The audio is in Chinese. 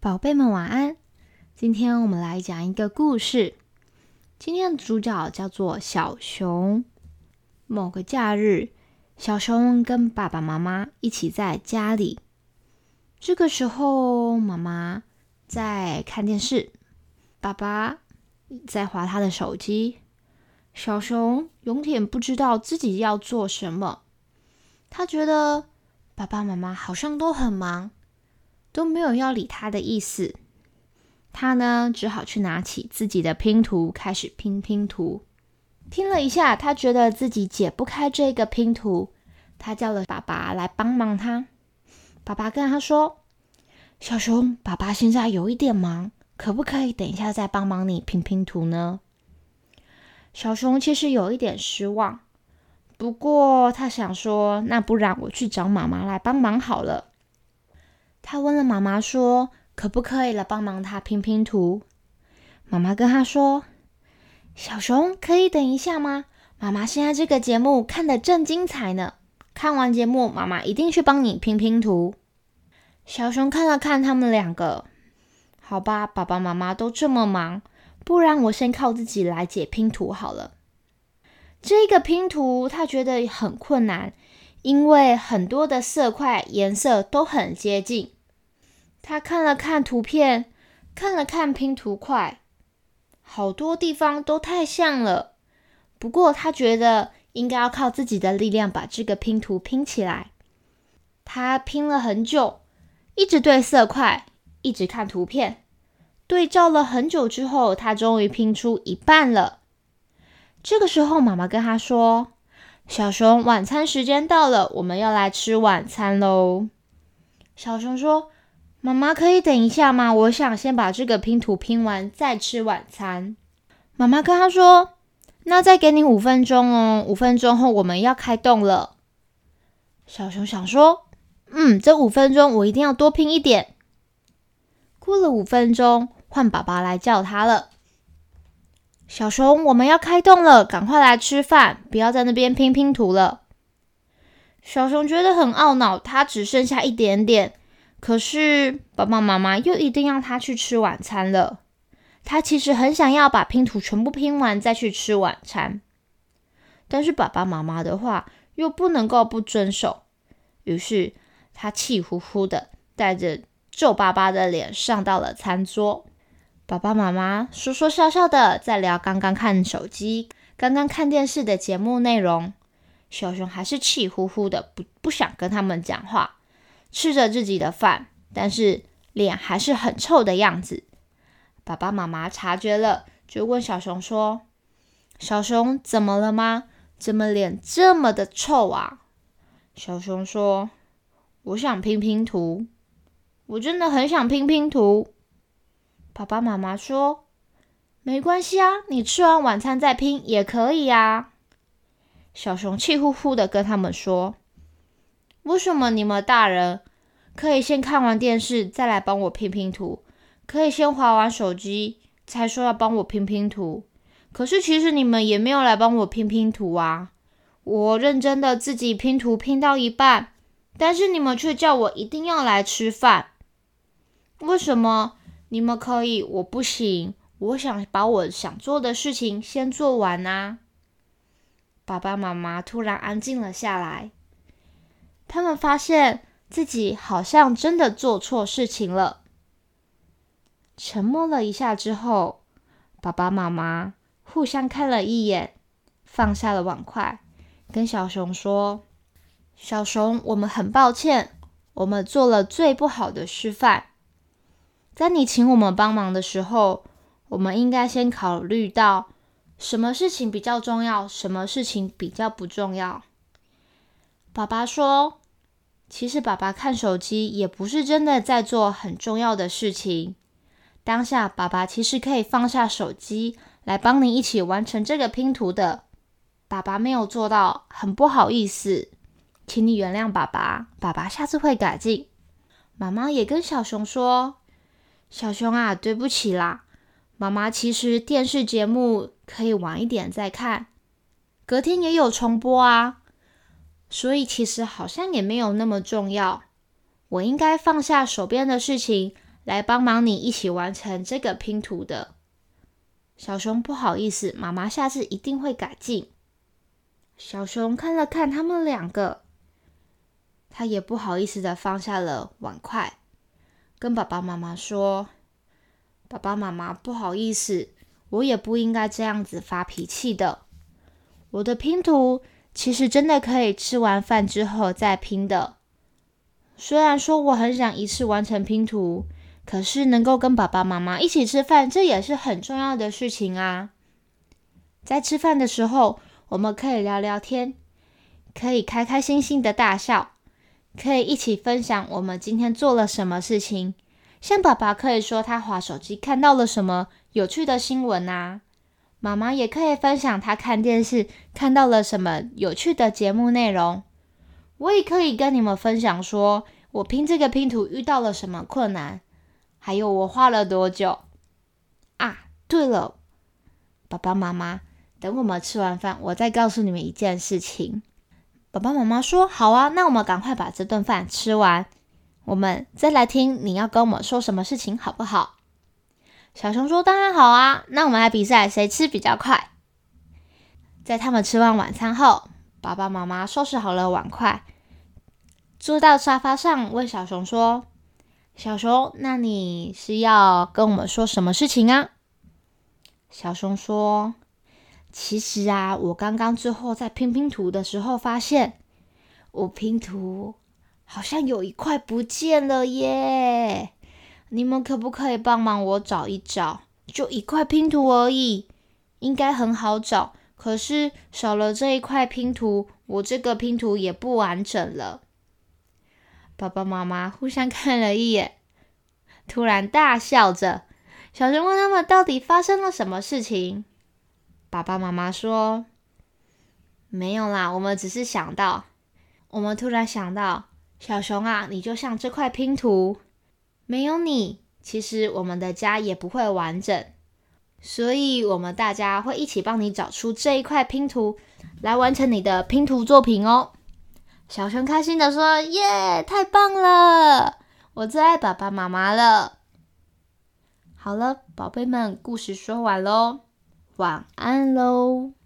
宝贝们晚安。今天我们来讲一个故事。今天的主角叫做小熊。某个假日，小熊跟爸爸妈妈一起在家里。这个时候，妈妈在看电视，爸爸在划他的手机。小熊永远不知道自己要做什么。他觉得爸爸妈妈好像都很忙。都没有要理他的意思，他呢只好去拿起自己的拼图，开始拼拼图。拼了一下，他觉得自己解不开这个拼图，他叫了爸爸来帮忙他。爸爸跟他说：“小熊，爸爸现在有一点忙，可不可以等一下再帮忙你拼拼图呢？”小熊其实有一点失望，不过他想说：“那不然我去找妈妈来帮忙好了。”他问了妈妈说：“可不可以来帮忙他拼拼图？”妈妈跟他说：“小熊，可以等一下吗？妈妈现在这个节目看得正精彩呢。看完节目，妈妈一定去帮你拼拼图。”小熊看了看他们两个，好吧，爸爸妈妈都这么忙，不然我先靠自己来解拼图好了。这个拼图他觉得很困难，因为很多的色块颜色都很接近。他看了看图片，看了看拼图块，好多地方都太像了。不过他觉得应该要靠自己的力量把这个拼图拼起来。他拼了很久，一直对色块，一直看图片，对照了很久之后，他终于拼出一半了。这个时候，妈妈跟他说：“小熊，晚餐时间到了，我们要来吃晚餐喽。”小熊说。妈妈可以等一下吗？我想先把这个拼图拼完再吃晚餐。妈妈跟他说：“那再给你五分钟哦，五分钟后我们要开动了。”小熊想说：“嗯，这五分钟我一定要多拼一点。”过了五分钟，换爸爸来叫他了。小熊，我们要开动了，赶快来吃饭，不要在那边拼拼图了。小熊觉得很懊恼，他只剩下一点点。可是爸爸妈妈又一定要他去吃晚餐了。他其实很想要把拼图全部拼完再去吃晚餐，但是爸爸妈妈的话又不能够不遵守。于是他气呼呼的，带着皱巴巴的脸上到了餐桌。爸爸妈妈说说笑笑的在聊刚刚看手机、刚刚看电视的节目内容。小熊还是气呼呼的，不不想跟他们讲话。吃着自己的饭，但是脸还是很臭的样子。爸爸妈妈察觉了，就问小熊说：“小熊怎么了吗？怎么脸这么的臭啊？”小熊说：“我想拼拼图，我真的很想拼拼图。”爸爸妈妈说：“没关系啊，你吃完晚餐再拼也可以啊。”小熊气呼呼的跟他们说。为什么你们大人可以先看完电视再来帮我拼拼图，可以先划完手机才说要帮我拼拼图？可是其实你们也没有来帮我拼拼图啊！我认真的自己拼图拼到一半，但是你们却叫我一定要来吃饭。为什么你们可以，我不行？我想把我想做的事情先做完啊！爸爸妈妈突然安静了下来。他们发现自己好像真的做错事情了。沉默了一下之后，爸爸妈妈互相看了一眼，放下了碗筷，跟小熊说：“小熊，我们很抱歉，我们做了最不好的示范。在你请我们帮忙的时候，我们应该先考虑到什么事情比较重要，什么事情比较不重要。”爸爸说：“其实爸爸看手机也不是真的在做很重要的事情。当下爸爸其实可以放下手机来帮你一起完成这个拼图的。爸爸没有做到，很不好意思，请你原谅爸爸。爸爸下次会改进。”妈妈也跟小熊说：“小熊啊，对不起啦，妈妈其实电视节目可以晚一点再看，隔天也有重播啊。”所以其实好像也没有那么重要。我应该放下手边的事情，来帮忙你一起完成这个拼图的。小熊不好意思，妈妈下次一定会改进。小熊看了看他们两个，他也不好意思的放下了碗筷，跟爸爸妈妈说：“爸爸妈妈，不好意思，我也不应该这样子发脾气的。我的拼图其实真的可以吃完饭之后再拼的。虽然说我很想一次完成拼图。”可是能够跟爸爸妈妈一起吃饭，这也是很重要的事情啊。在吃饭的时候，我们可以聊聊天，可以开开心心的大笑，可以一起分享我们今天做了什么事情。像爸爸可以说他划手机看到了什么有趣的新闻啊，妈妈也可以分享她看电视看到了什么有趣的节目内容。我也可以跟你们分享，说我拼这个拼图遇到了什么困难。还有我花了多久啊？对了，爸爸妈妈，等我们吃完饭，我再告诉你们一件事情。爸爸妈妈说好啊，那我们赶快把这顿饭吃完，我们再来听你要跟我们说什么事情，好不好？小熊说当然好啊，那我们来比赛，谁吃比较快。在他们吃完晚餐后，爸爸妈妈收拾好了碗筷，坐到沙发上，问小熊说。小熊，那你是要跟我们说什么事情啊？小熊说：“其实啊，我刚刚最后在拼拼图的时候，发现我拼图好像有一块不见了耶！你们可不可以帮忙我找一找？就一块拼图而已，应该很好找。可是少了这一块拼图，我这个拼图也不完整了。”爸爸妈妈互相看了一眼，突然大笑着。小熊问他们到底发生了什么事情。爸爸妈妈说：“没有啦，我们只是想到，我们突然想到，小熊啊，你就像这块拼图，没有你，其实我们的家也不会完整。所以，我们大家会一起帮你找出这一块拼图，来完成你的拼图作品哦。”小熊开心的说：“耶，太棒了！我最爱爸爸妈妈了。”好了，宝贝们，故事说完喽，晚安喽。